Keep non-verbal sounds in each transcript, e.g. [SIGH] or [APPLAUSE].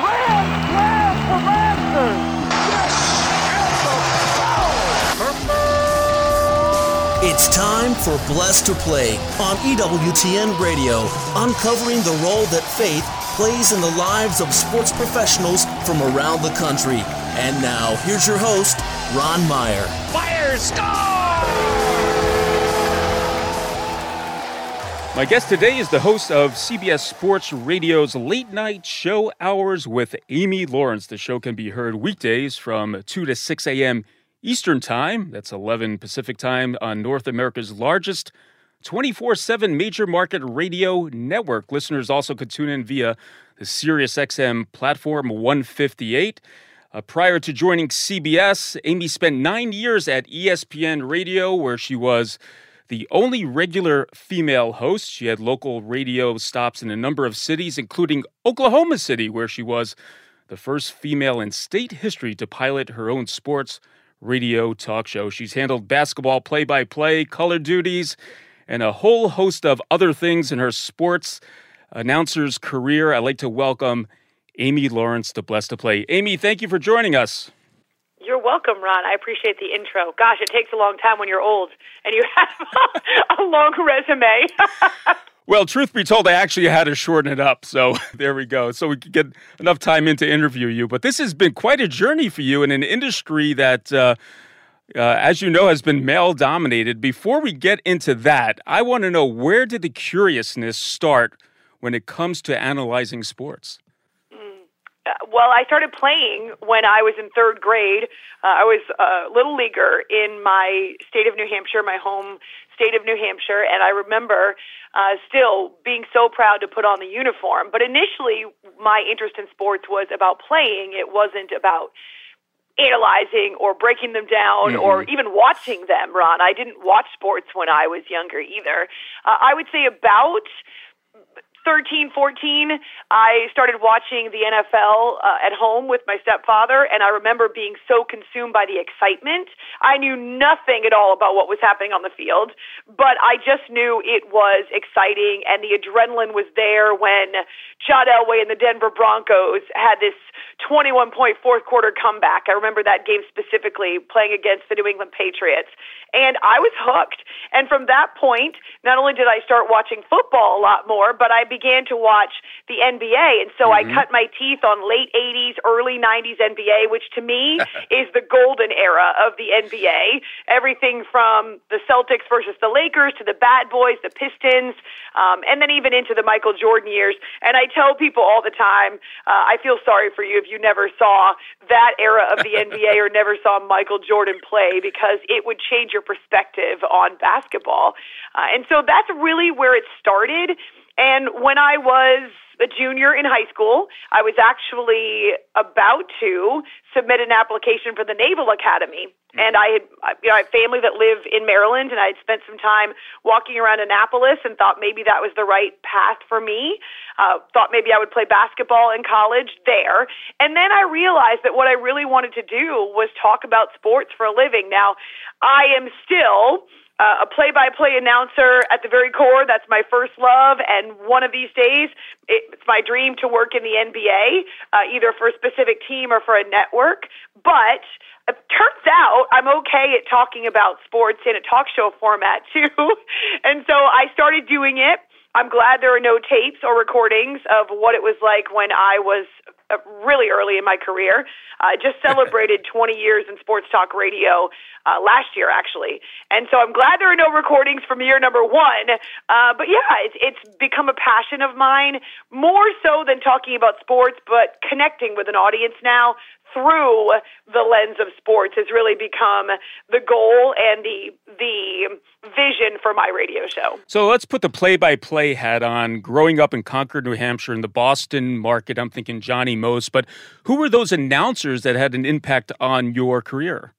Grand slam for Masters. It's time for Blessed to Play on EWTN Radio, uncovering the role that faith plays in the lives of sports professionals from around the country. And now, here's your host, Ron Meyer. Fire score! My guest today is the host of CBS Sports Radio's late night show Hours with Amy Lawrence. The show can be heard weekdays from 2 to 6 a.m. Eastern Time. That's 11 Pacific Time on North America's largest 24 7 major market radio network. Listeners also could tune in via the SiriusXM platform 158. Uh, prior to joining CBS, Amy spent nine years at ESPN Radio, where she was the only regular female host. She had local radio stops in a number of cities, including Oklahoma City, where she was the first female in state history to pilot her own sports radio talk show. She's handled basketball play by play, color duties, and a whole host of other things in her sports announcer's career. I'd like to welcome Amy Lawrence to Blessed to Play. Amy, thank you for joining us. You're welcome, Ron. I appreciate the intro. Gosh, it takes a long time when you're old and you [LAUGHS] have a long resume. [LAUGHS] well, truth be told, I actually had to shorten it up. So [LAUGHS] there we go. So we could get enough time in to interview you. But this has been quite a journey for you in an industry that, uh, uh, as you know, has been male dominated. Before we get into that, I want to know where did the curiousness start when it comes to analyzing sports? Well, I started playing when I was in third grade. Uh, I was a little leaguer in my state of New Hampshire, my home state of New Hampshire, and I remember uh, still being so proud to put on the uniform. But initially, my interest in sports was about playing. It wasn't about analyzing or breaking them down mm-hmm. or even watching them, Ron. I didn't watch sports when I was younger either. Uh, I would say about 13, 14, I started watching the NFL uh, at home with my stepfather, and I remember being so consumed by the excitement. I knew nothing at all about what was happening on the field, but I just knew it was exciting, and the adrenaline was there when John Elway and the Denver Broncos had this 21 point fourth quarter comeback. I remember that game specifically playing against the New England Patriots. And I was hooked. And from that point, not only did I start watching football a lot more, but I began to watch the NBA. And so mm-hmm. I cut my teeth on late 80s, early 90s NBA, which to me [LAUGHS] is the golden era of the NBA. Everything from the Celtics versus the Lakers to the Bad Boys, the Pistons, um, and then even into the Michael Jordan years. And I tell people all the time, uh, I feel sorry for you if you never saw that era of the [LAUGHS] NBA or never saw Michael Jordan play because it would change your your perspective on basketball. Uh, and so that's really where it started. And when I was a junior in high school, I was actually about to submit an application for the Naval Academy. Mm-hmm. And I had, you know, I had family that live in Maryland, and I had spent some time walking around Annapolis, and thought maybe that was the right path for me. Uh, thought maybe I would play basketball in college there, and then I realized that what I really wanted to do was talk about sports for a living. Now, I am still uh, a play-by-play announcer at the very core. That's my first love, and one of these days, it's my dream to work in the NBA, uh, either for a specific team or for a network. But it turns out I'm okay at talking about sports in a talk show format [LAUGHS] too, and so I started doing it. I'm glad there are no tapes or recordings of what it was like when I was uh, really early in my career. I uh, just [LAUGHS] celebrated 20 years in sports talk radio uh, last year, actually, and so I'm glad there are no recordings from year number one. Uh, but yeah, it's it's become a passion of mine, more so than talking about sports, but connecting with an audience now through the lens of sports has really become the goal and the the vision for my radio show. So let's put the play-by-play hat on. Growing up in Concord, New Hampshire, in the Boston market, I'm thinking Johnny Most. But who were those announcers that had an impact on your career?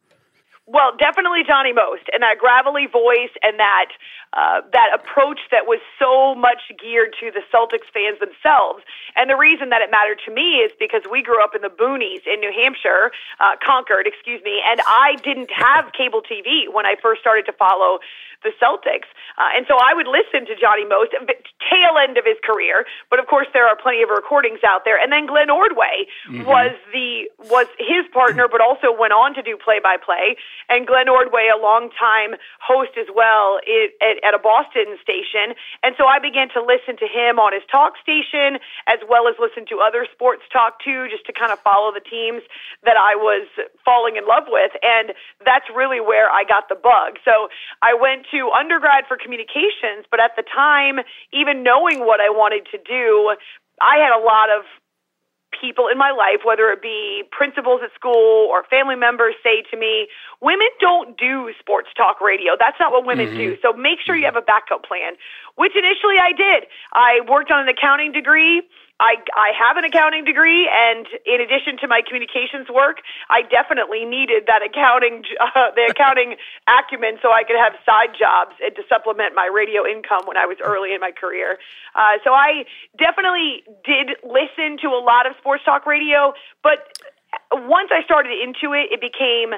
Well, definitely Johnny Most, and that gravelly voice, and that uh, that approach that was so much geared to the Celtics fans themselves. And the reason that it mattered to me is because we grew up in the boonies in New Hampshire, uh, Concord, excuse me, and I didn't have cable TV when I first started to follow the Celtics. Uh, and so I would listen to Johnny Most, tail end of his career, but of course there are plenty of recordings out there. And then Glenn Ordway mm-hmm. was the was his partner, but also went on to do play by play. And Glenn Ordway, a long time host as well it, at, at a Boston station. And so I began to listen to him on his talk station as well as listen to other sports talk too, just to kind of follow the teams that I was falling in love with. And that's really where I got the bug. So I went to undergrad for communications, but at the time, even knowing what I wanted to do, I had a lot of people in my life, whether it be principals at school or family members, say to me, Women don't do sports talk radio. That's not what women mm-hmm. do. So make sure you have a backup plan, which initially I did. I worked on an accounting degree. I, I have an accounting degree, and in addition to my communications work, I definitely needed that accounting, [LAUGHS] uh, the accounting [LAUGHS] acumen, so I could have side jobs and to supplement my radio income when I was early in my career. Uh, so I definitely did listen to a lot of sports talk radio, but once I started into it, it became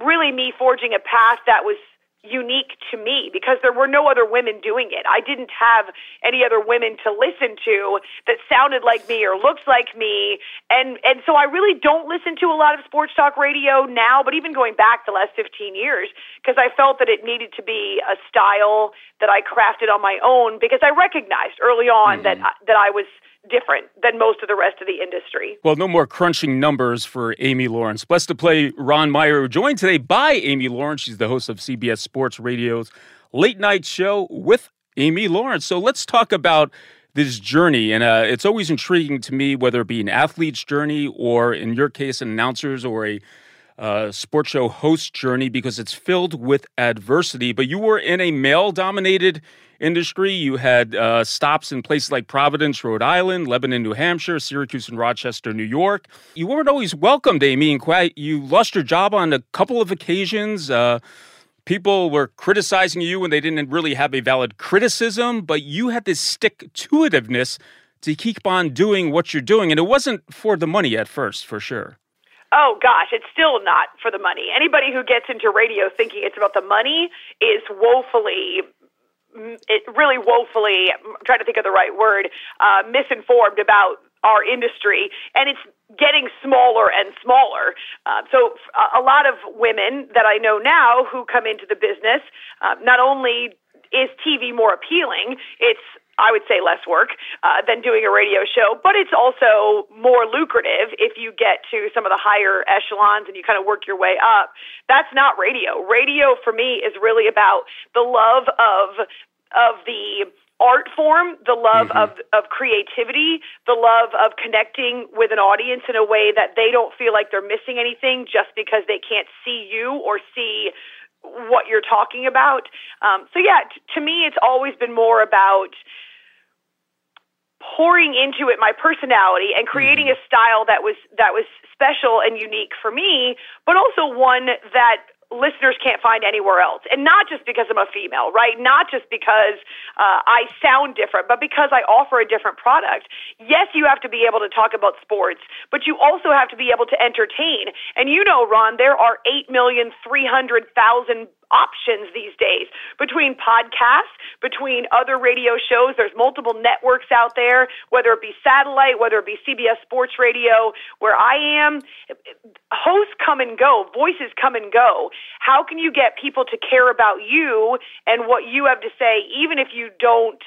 really me forging a path that was unique to me because there were no other women doing it. I didn't have any other women to listen to that sounded like me or looked like me. And and so I really don't listen to a lot of sports talk radio now, but even going back the last 15 years because I felt that it needed to be a style that I crafted on my own because I recognized early on mm-hmm. that that I was different than most of the rest of the industry. Well, no more crunching numbers for Amy Lawrence. Blessed to play Ron Meyer, joined today by Amy Lawrence. She's the host of CBS Sports Radio's late night show with Amy Lawrence. So let's talk about this journey. And uh, it's always intriguing to me, whether it be an athlete's journey or, in your case, an announcer's or a uh, sports show host journey, because it's filled with adversity. But you were in a male dominated industry. You had uh, stops in places like Providence, Rhode Island, Lebanon, New Hampshire, Syracuse, and Rochester, New York. You weren't always welcomed, Amy, and quite, you lost your job on a couple of occasions. Uh, people were criticizing you when they didn't really have a valid criticism, but you had this stick to itiveness to keep on doing what you're doing. And it wasn't for the money at first, for sure. Oh gosh, it's still not for the money. Anybody who gets into radio thinking it's about the money is woefully it really woefully I'm trying to think of the right word uh, misinformed about our industry and it's getting smaller and smaller uh, so a lot of women that i know now who come into the business uh, not only is tv more appealing it's I would say less work uh, than doing a radio show, but it's also more lucrative if you get to some of the higher echelons and you kind of work your way up. That's not radio. Radio for me is really about the love of of the art form, the love mm-hmm. of of creativity, the love of connecting with an audience in a way that they don't feel like they're missing anything just because they can't see you or see what you're talking about. Um, so yeah, t- to me, it's always been more about pouring into it my personality and creating mm-hmm. a style that was that was special and unique for me, but also one that listeners can't find anywhere else. And not just because I'm a female, right? Not just because uh, I sound different, but because I offer a different product. Yes, you have to be able to talk about sports, but you also have to be able to entertain. And you know, Ron, there are 8,300,000 options these days between podcasts, between other radio shows. There's multiple networks out there, whether it be satellite, whether it be CBS Sports Radio, where I am. Hosts come and go, voices come and go. How can you get people to care about you and what you have to say, even if you don't?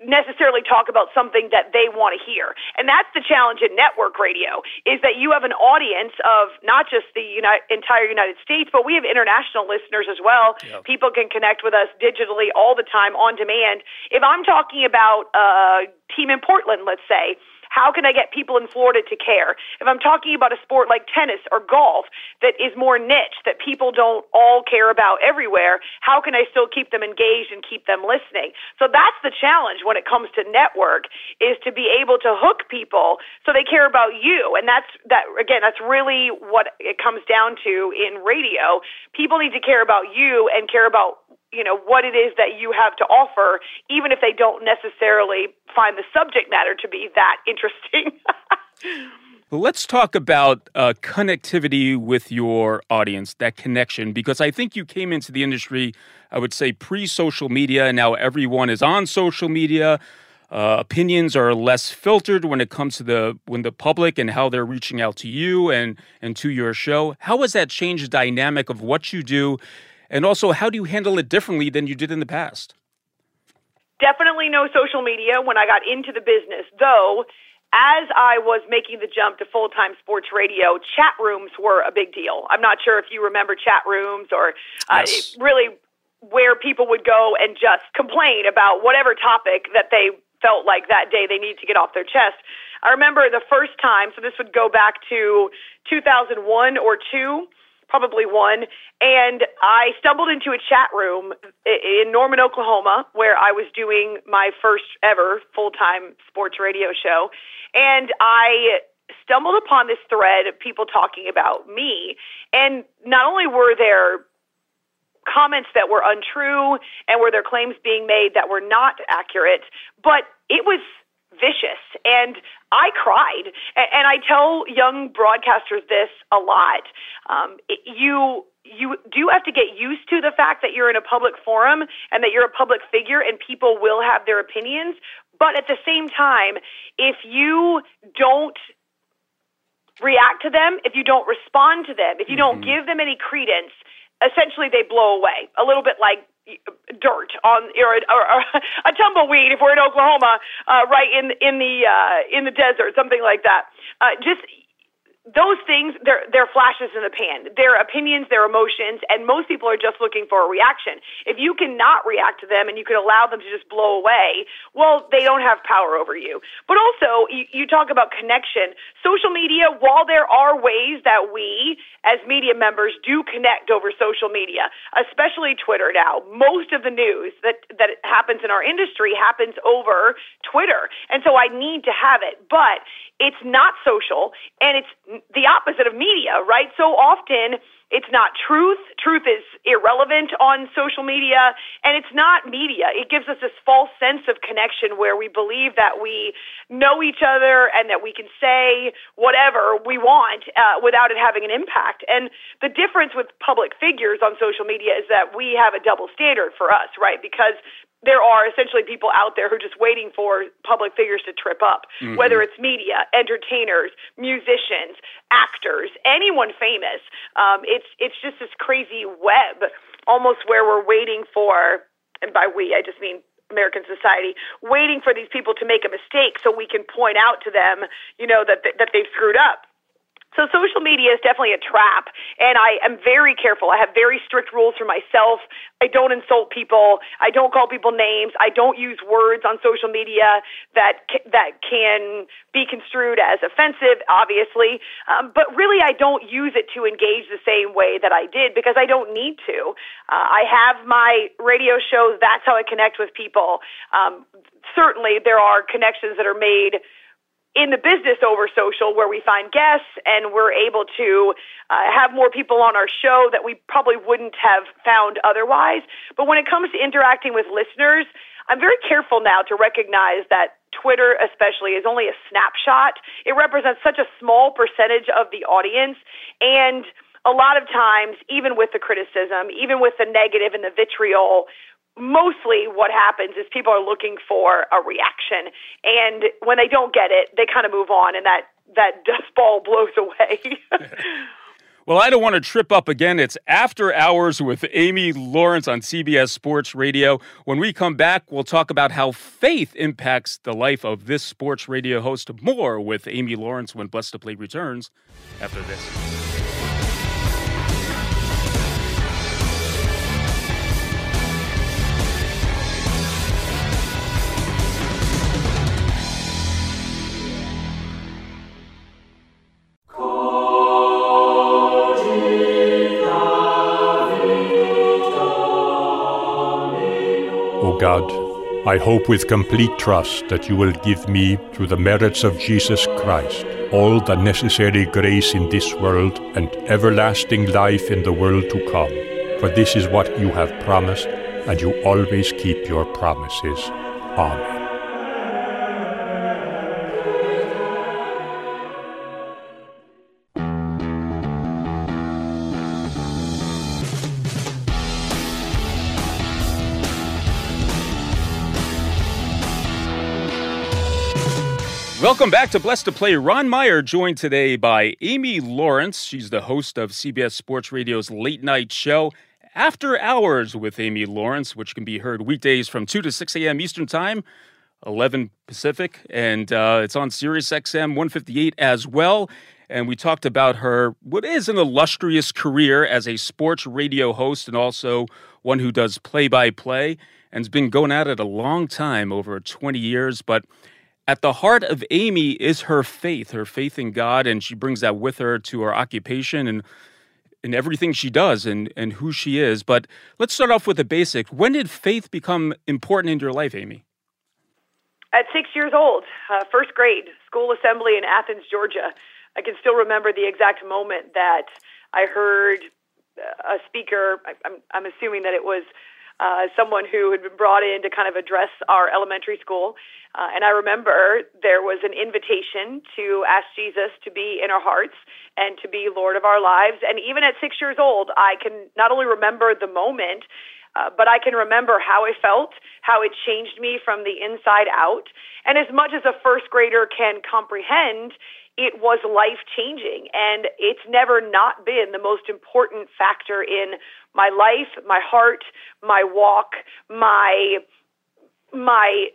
Necessarily talk about something that they want to hear. And that's the challenge in network radio is that you have an audience of not just the entire United States, but we have international listeners as well. Yep. People can connect with us digitally all the time on demand. If I'm talking about a team in Portland, let's say, how can I get people in Florida to care? If I'm talking about a sport like tennis or golf that is more niche, that people don't all care about everywhere, how can I still keep them engaged and keep them listening? So that's the challenge when it comes to network is to be able to hook people so they care about you. And that's that again, that's really what it comes down to in radio. People need to care about you and care about you know what it is that you have to offer even if they don't necessarily find the subject matter to be that [LAUGHS] interesting Let's talk about uh, connectivity with your audience, that connection, because I think you came into the industry, I would say, pre social media, and now everyone is on social media. Uh, opinions are less filtered when it comes to the when the public and how they're reaching out to you and and to your show. How has that changed the dynamic of what you do, and also how do you handle it differently than you did in the past? Definitely no social media when I got into the business, though. As I was making the jump to full time sports radio, chat rooms were a big deal. I'm not sure if you remember chat rooms or uh, yes. really where people would go and just complain about whatever topic that they felt like that day they need to get off their chest. I remember the first time, so this would go back to 2001 or 2, probably one, and I stumbled into a chat room in Norman, Oklahoma, where I was doing my first ever full-time sports radio show, and I stumbled upon this thread of people talking about me, and not only were there comments that were untrue and were there claims being made that were not accurate, but it was vicious and I cried. And I tell young broadcasters this a lot. Um, you you do have to get used to the fact that you're in a public forum and that you're a public figure and people will have their opinions. But at the same time, if you don't react to them, if you don't respond to them, if you don't mm-hmm. give them any credence, essentially they blow away. A little bit like dirt on or, or, or [LAUGHS] a tumbleweed if we're in Oklahoma, uh, right in in the uh, in the desert, something like that. Uh, just those things they're they're flashes in the pan. Their opinions their emotions and most people are just looking for a reaction. If you cannot react to them and you can allow them to just blow away well they don't have power over you. But also you, you talk about connection. Social media while there are ways that we as media members do connect over social media especially twitter now most of the news that that happens in our industry happens over twitter. And so i need to have it. But it's not social and it's the opposite of media, right? So often it's not truth. Truth is irrelevant on social media, and it's not media. It gives us this false sense of connection where we believe that we know each other and that we can say whatever we want uh, without it having an impact. And the difference with public figures on social media is that we have a double standard for us, right? Because there are essentially people out there who are just waiting for public figures to trip up, mm-hmm. whether it's media, entertainers, musicians, actors, anyone famous. Um, it's it's just this crazy web, almost where we're waiting for, and by we I just mean American society, waiting for these people to make a mistake so we can point out to them, you know, that that they've screwed up. So social media is definitely a trap, and I am very careful. I have very strict rules for myself. I don't insult people. I don't call people names. I don't use words on social media that that can be construed as offensive, obviously. Um, but really, I don't use it to engage the same way that I did because I don't need to. Uh, I have my radio shows. That's how I connect with people. Um, certainly, there are connections that are made in the business over social where we find guests and we're able to uh, have more people on our show that we probably wouldn't have found otherwise. But when it comes to interacting with listeners, I'm very careful now to recognize that Twitter, especially, is only a snapshot. It represents such a small percentage of the audience. And a lot of times, even with the criticism, even with the negative and the vitriol, mostly what happens is people are looking for a reaction and when they don't get it they kind of move on and that that dust ball [LAUGHS] blows away [LAUGHS] Well, I don't want to trip up again. It's After Hours with Amy Lawrence on CBS Sports Radio. When we come back, we'll talk about how faith impacts the life of this sports radio host. More with Amy Lawrence when Blessed to Play returns after this. God, I hope with complete trust that you will give me, through the merits of Jesus Christ, all the necessary grace in this world and everlasting life in the world to come. For this is what you have promised, and you always keep your promises. Amen. Welcome back to Blessed to Play. Ron Meyer joined today by Amy Lawrence. She's the host of CBS Sports Radio's late night show, After Hours with Amy Lawrence, which can be heard weekdays from 2 to 6 a.m. Eastern Time, 11 Pacific, and uh, it's on Sirius XM 158 as well. And we talked about her, what is an illustrious career as a sports radio host and also one who does play by play and has been going at it a long time, over 20 years. But at the heart of Amy is her faith, her faith in God, and she brings that with her to her occupation and in everything she does and, and who she is. But let's start off with the basics. When did faith become important in your life, Amy? At six years old, uh, first grade, school assembly in Athens, Georgia. I can still remember the exact moment that I heard a speaker. I'm, I'm assuming that it was uh, someone who had been brought in to kind of address our elementary school. Uh, and I remember there was an invitation to ask Jesus to be in our hearts and to be Lord of our lives. And even at six years old, I can not only remember the moment, uh, but I can remember how I felt, how it changed me from the inside out. And as much as a first grader can comprehend, it was life changing. And it's never not been the most important factor in my life, my heart, my walk, my my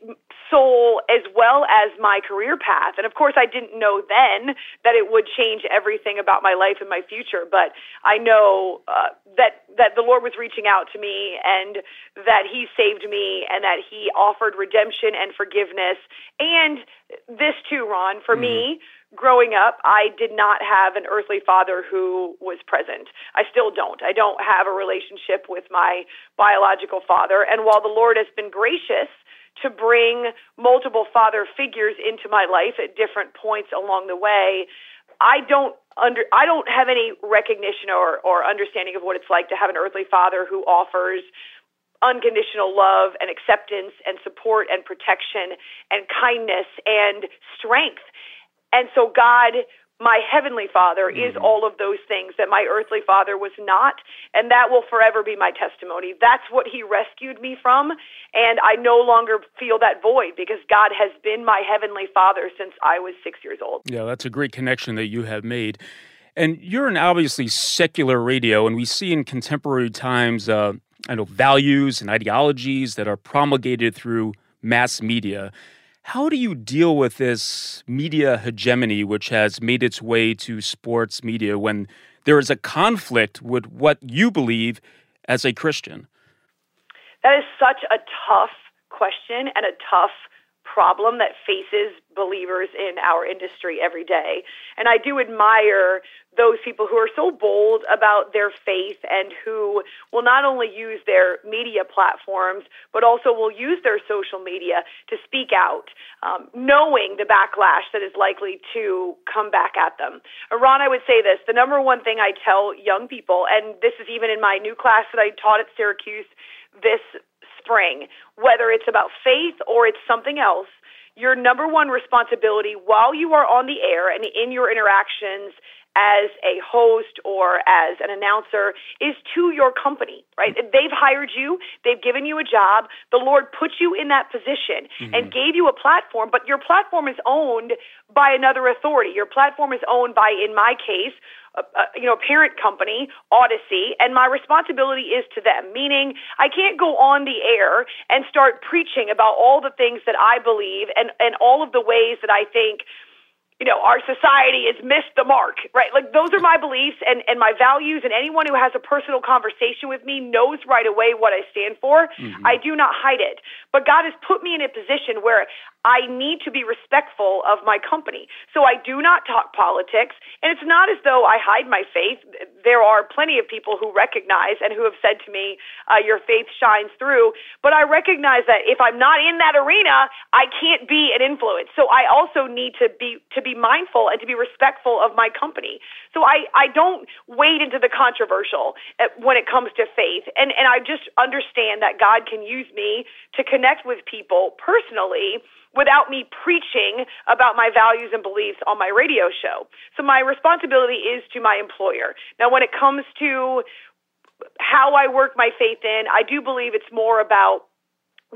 soul as well as my career path. And of course, I didn't know then that it would change everything about my life and my future. But I know uh, that that the Lord was reaching out to me, and that He saved me, and that He offered redemption and forgiveness. And this too, Ron, for mm-hmm. me, growing up, I did not have an earthly father who was present. I still don't. I don't have a relationship with my biological father. And while the Lord has been gracious to bring multiple father figures into my life at different points along the way, I don't under I don't have any recognition or, or understanding of what it's like to have an earthly father who offers unconditional love and acceptance and support and protection and kindness and strength and so God, my heavenly father, mm-hmm. is all of those things that my earthly father was not. And that will forever be my testimony. That's what he rescued me from. And I no longer feel that void because God has been my heavenly father since I was six years old. Yeah, that's a great connection that you have made. And you're an obviously secular radio, and we see in contemporary times, uh, I know, values and ideologies that are promulgated through mass media. How do you deal with this media hegemony, which has made its way to sports media, when there is a conflict with what you believe as a Christian? That is such a tough question and a tough problem that faces believers in our industry every day. And I do admire those people who are so bold about their faith and who will not only use their media platforms, but also will use their social media to speak out, um, knowing the backlash that is likely to come back at them. Ron, I would say this the number one thing I tell young people, and this is even in my new class that I taught at Syracuse this spring, whether it's about faith or it's something else, your number one responsibility while you are on the air and in your interactions as a host or as an announcer is to your company, right? They've hired you, they've given you a job, the Lord put you in that position mm-hmm. and gave you a platform, but your platform is owned by another authority. Your platform is owned by, in my case, a, a, you know, parent company, Audacy, and my responsibility is to them. Meaning, I can't go on the air and start preaching about all the things that I believe and and all of the ways that I think you know, our society has missed the mark, right? Like those are my beliefs and, and my values and anyone who has a personal conversation with me knows right away what I stand for. Mm-hmm. I do not hide it. But God has put me in a position where I need to be respectful of my company. So I do not talk politics. And it's not as though I hide my faith. There are plenty of people who recognize and who have said to me, uh, your faith shines through. But I recognize that if I'm not in that arena, I can't be an influence. So I also need to be, to be mindful and to be respectful of my company. So I, I don't wade into the controversial uh, when it comes to faith. And, and I just understand that God can use me to connect with people personally without me preaching about my values and beliefs on my radio show. So my responsibility is to my employer. Now, when it comes to how I work my faith in, I do believe it's more about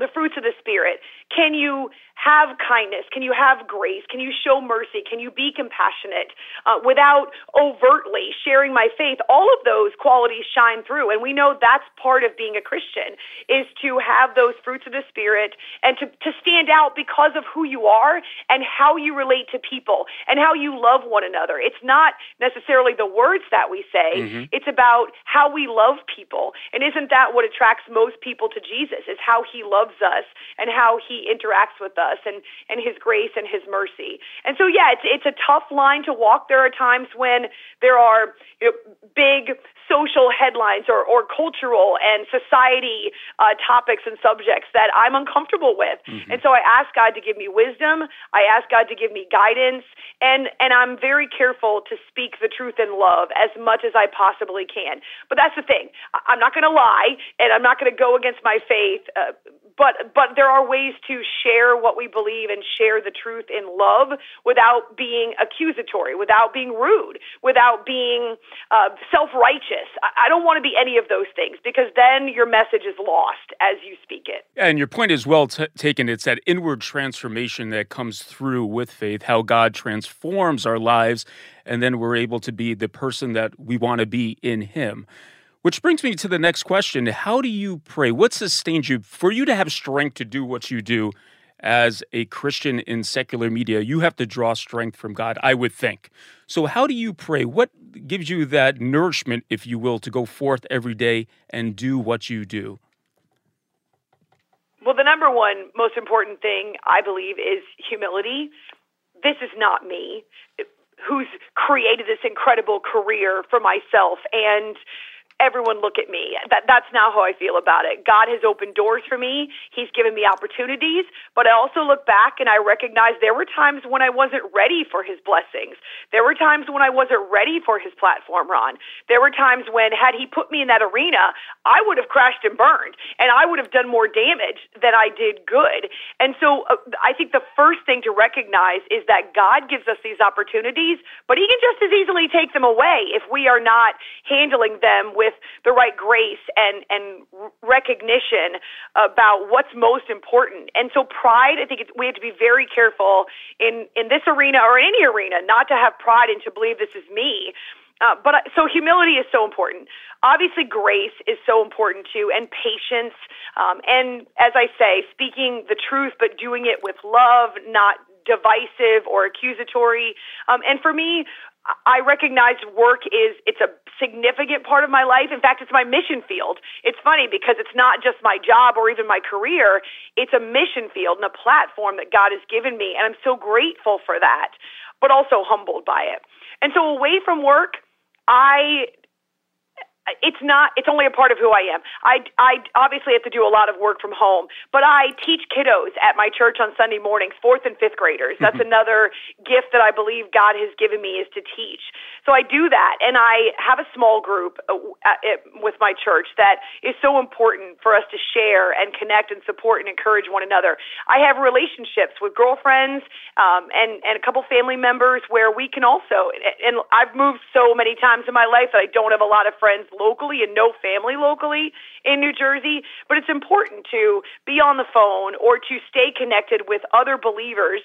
the fruits of the Spirit, Can you have kindness? Can you have grace? Can you show mercy? Can you be compassionate uh, without overtly sharing my faith? All of those qualities shine through. And we know that's part of being a Christian is to have those fruits of the Spirit and to, to stand out because of who you are and how you relate to people and how you love one another. It's not necessarily the words that we say, mm-hmm. it's about how we love people. And isn't that what attracts most people to Jesus is how he loves us and how he interacts with us? Us and, and his grace and his mercy. And so, yeah, it's, it's a tough line to walk. There are times when there are you know, big social headlines or, or cultural and society uh, topics and subjects that I'm uncomfortable with. Mm-hmm. And so I ask God to give me wisdom. I ask God to give me guidance. And, and I'm very careful to speak the truth in love as much as I possibly can. But that's the thing. I'm not going to lie and I'm not going to go against my faith. Uh, but but there are ways to share what we believe and share the truth in love without being accusatory, without being rude, without being uh, self righteous. I, I don't want to be any of those things because then your message is lost as you speak it. And your point is well t- taken. It's that inward transformation that comes through with faith, how God transforms our lives, and then we're able to be the person that we want to be in Him. Which brings me to the next question. How do you pray? What sustains you for you to have strength to do what you do as a Christian in secular media? You have to draw strength from God, I would think. So, how do you pray? What gives you that nourishment, if you will, to go forth every day and do what you do? Well, the number one most important thing I believe is humility. This is not me who's created this incredible career for myself and everyone look at me. That that's now how I feel about it. God has opened doors for me. He's given me opportunities, but I also look back and I recognize there were times when I wasn't ready for his blessings. There were times when I wasn't ready for his platform, Ron. There were times when had he put me in that arena, I would have crashed and burned and I would have done more damage than I did good. And so uh, I think the first thing to recognize is that God gives us these opportunities, but he can just as easily take them away if we are not handling them with with the right grace and and recognition about what's most important. And so pride, I think we have to be very careful in in this arena or any arena not to have pride and to believe this is me. Uh, but so humility is so important. Obviously, grace is so important too, and patience. Um, and as I say, speaking the truth, but doing it with love, not divisive or accusatory. Um, and for me, I recognize work is it's a significant part of my life. In fact, it's my mission field. It's funny because it's not just my job or even my career. It's a mission field and a platform that God has given me, and I'm so grateful for that, but also humbled by it. And so away from work, I it's not it's only a part of who I am. I I obviously have to do a lot of work from home, but I teach kiddos at my church on Sunday mornings, 4th and 5th graders. That's mm-hmm. another gift that I believe God has given me is to teach. So I do that and I have a small group uh, with my church that is so important for us to share and connect and support and encourage one another. I have relationships with girlfriends um, and and a couple family members where we can also and I've moved so many times in my life that I don't have a lot of friends locally and no family locally in New Jersey, but it's important to be on the phone or to stay connected with other believers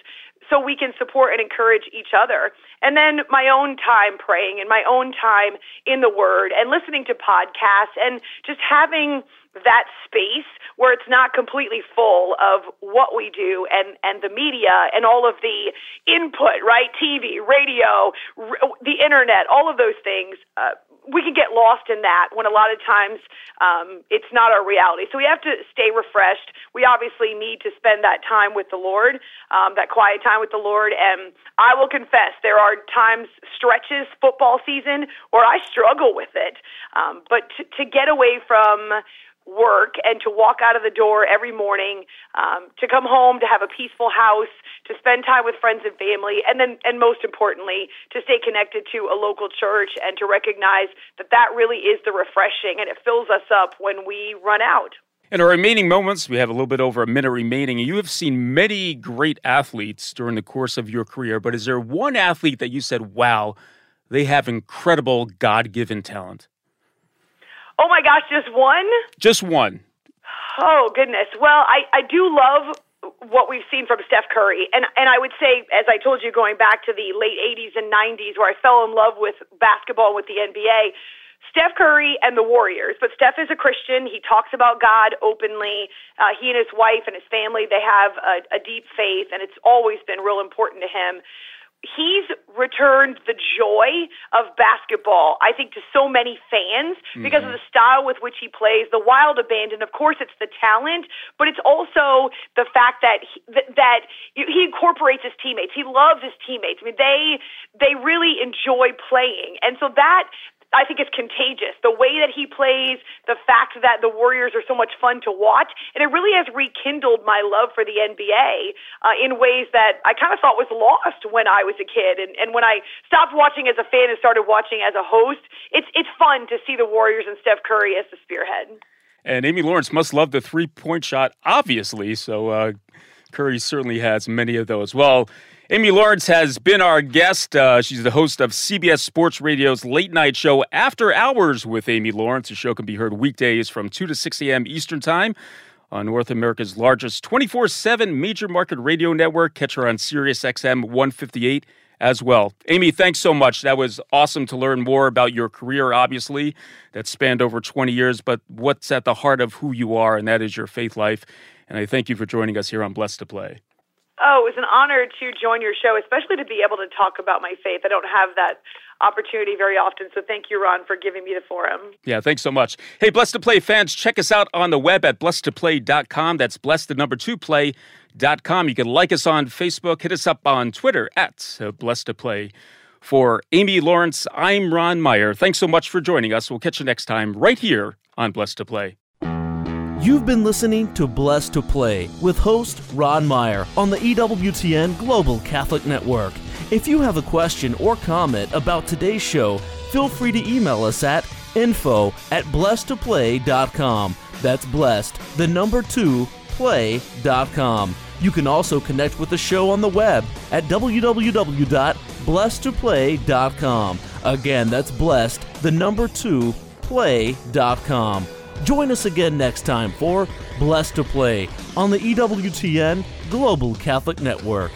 so we can support and encourage each other. And then my own time praying and my own time in the Word and listening to podcasts and just having that space where it's not completely full of what we do and and the media and all of the input right tv radio r- the internet all of those things uh, we can get lost in that when a lot of times um, it's not our reality. So we have to stay refreshed. We obviously need to spend that time with the Lord, um, that quiet time with the Lord. And I will confess, there are times, stretches, football season, where I struggle with it. Um, but to, to get away from work and to walk out of the door every morning, um, to come home, to have a peaceful house, to spend time with friends and family, and then, and most importantly, to stay connected to a local church and to recognize that that really is the refreshing and it fills us up when we run out. In our remaining moments, we have a little bit over a minute remaining. You have seen many great athletes during the course of your career, but is there one athlete that you said, wow, they have incredible God given talent? Oh my gosh, just one? Just one. Oh goodness. Well, I I do love what we've seen from Steph Curry. And and I would say, as I told you, going back to the late 80s and 90s, where I fell in love with basketball with the NBA. Steph Curry and the Warriors, but Steph is a Christian. He talks about God openly. Uh, he and his wife and his family, they have a, a deep faith, and it's always been real important to him he's returned the joy of basketball, I think, to so many fans because mm-hmm. of the style with which he plays, the wild abandon. Of course, it's the talent, but it's also the fact that he, that he incorporates his teammates. He loves his teammates. I mean, they they really enjoy playing, and so that I think it's contagious. The way that he plays, the fact that the Warriors are so much fun to watch, and it really has rekindled my love for the NBA uh, in ways that I kind of thought was lost when I was a kid. And, and when I stopped watching as a fan and started watching as a host, it's it's fun to see the Warriors and Steph Curry as the spearhead. And Amy Lawrence must love the three point shot, obviously. So uh, Curry certainly has many of those. Well. Amy Lawrence has been our guest. Uh, she's the host of CBS Sports Radio's late night show After Hours with Amy Lawrence. The show can be heard weekdays from 2 to 6 a.m. Eastern Time on North America's largest 24 7 major market radio network. Catch her on Sirius XM 158 as well. Amy, thanks so much. That was awesome to learn more about your career, obviously, that spanned over 20 years, but what's at the heart of who you are, and that is your faith life. And I thank you for joining us here on Blessed to Play. Oh, it was an honor to join your show, especially to be able to talk about my faith. I don't have that opportunity very often. So thank you, Ron, for giving me the forum. Yeah, thanks so much. Hey, Blessed to Play fans, check us out on the web at blessedtoplay.com. That's blessed, the number two play.com. You can like us on Facebook, hit us up on Twitter at uh, Blessed to Play. For Amy Lawrence, I'm Ron Meyer. Thanks so much for joining us. We'll catch you next time right here on Blessed to Play. You've been listening to Blessed to Play with host Ron Meyer on the EWTN Global Catholic Network. If you have a question or comment about today's show, feel free to email us at info at blessedtoplay.com. That's blessed, the number two, play.com. You can also connect with the show on the web at www.blessedtoplay.com. Again, that's blessed, the number two, play.com. Join us again next time for Blessed to Play on the EWTN Global Catholic Network.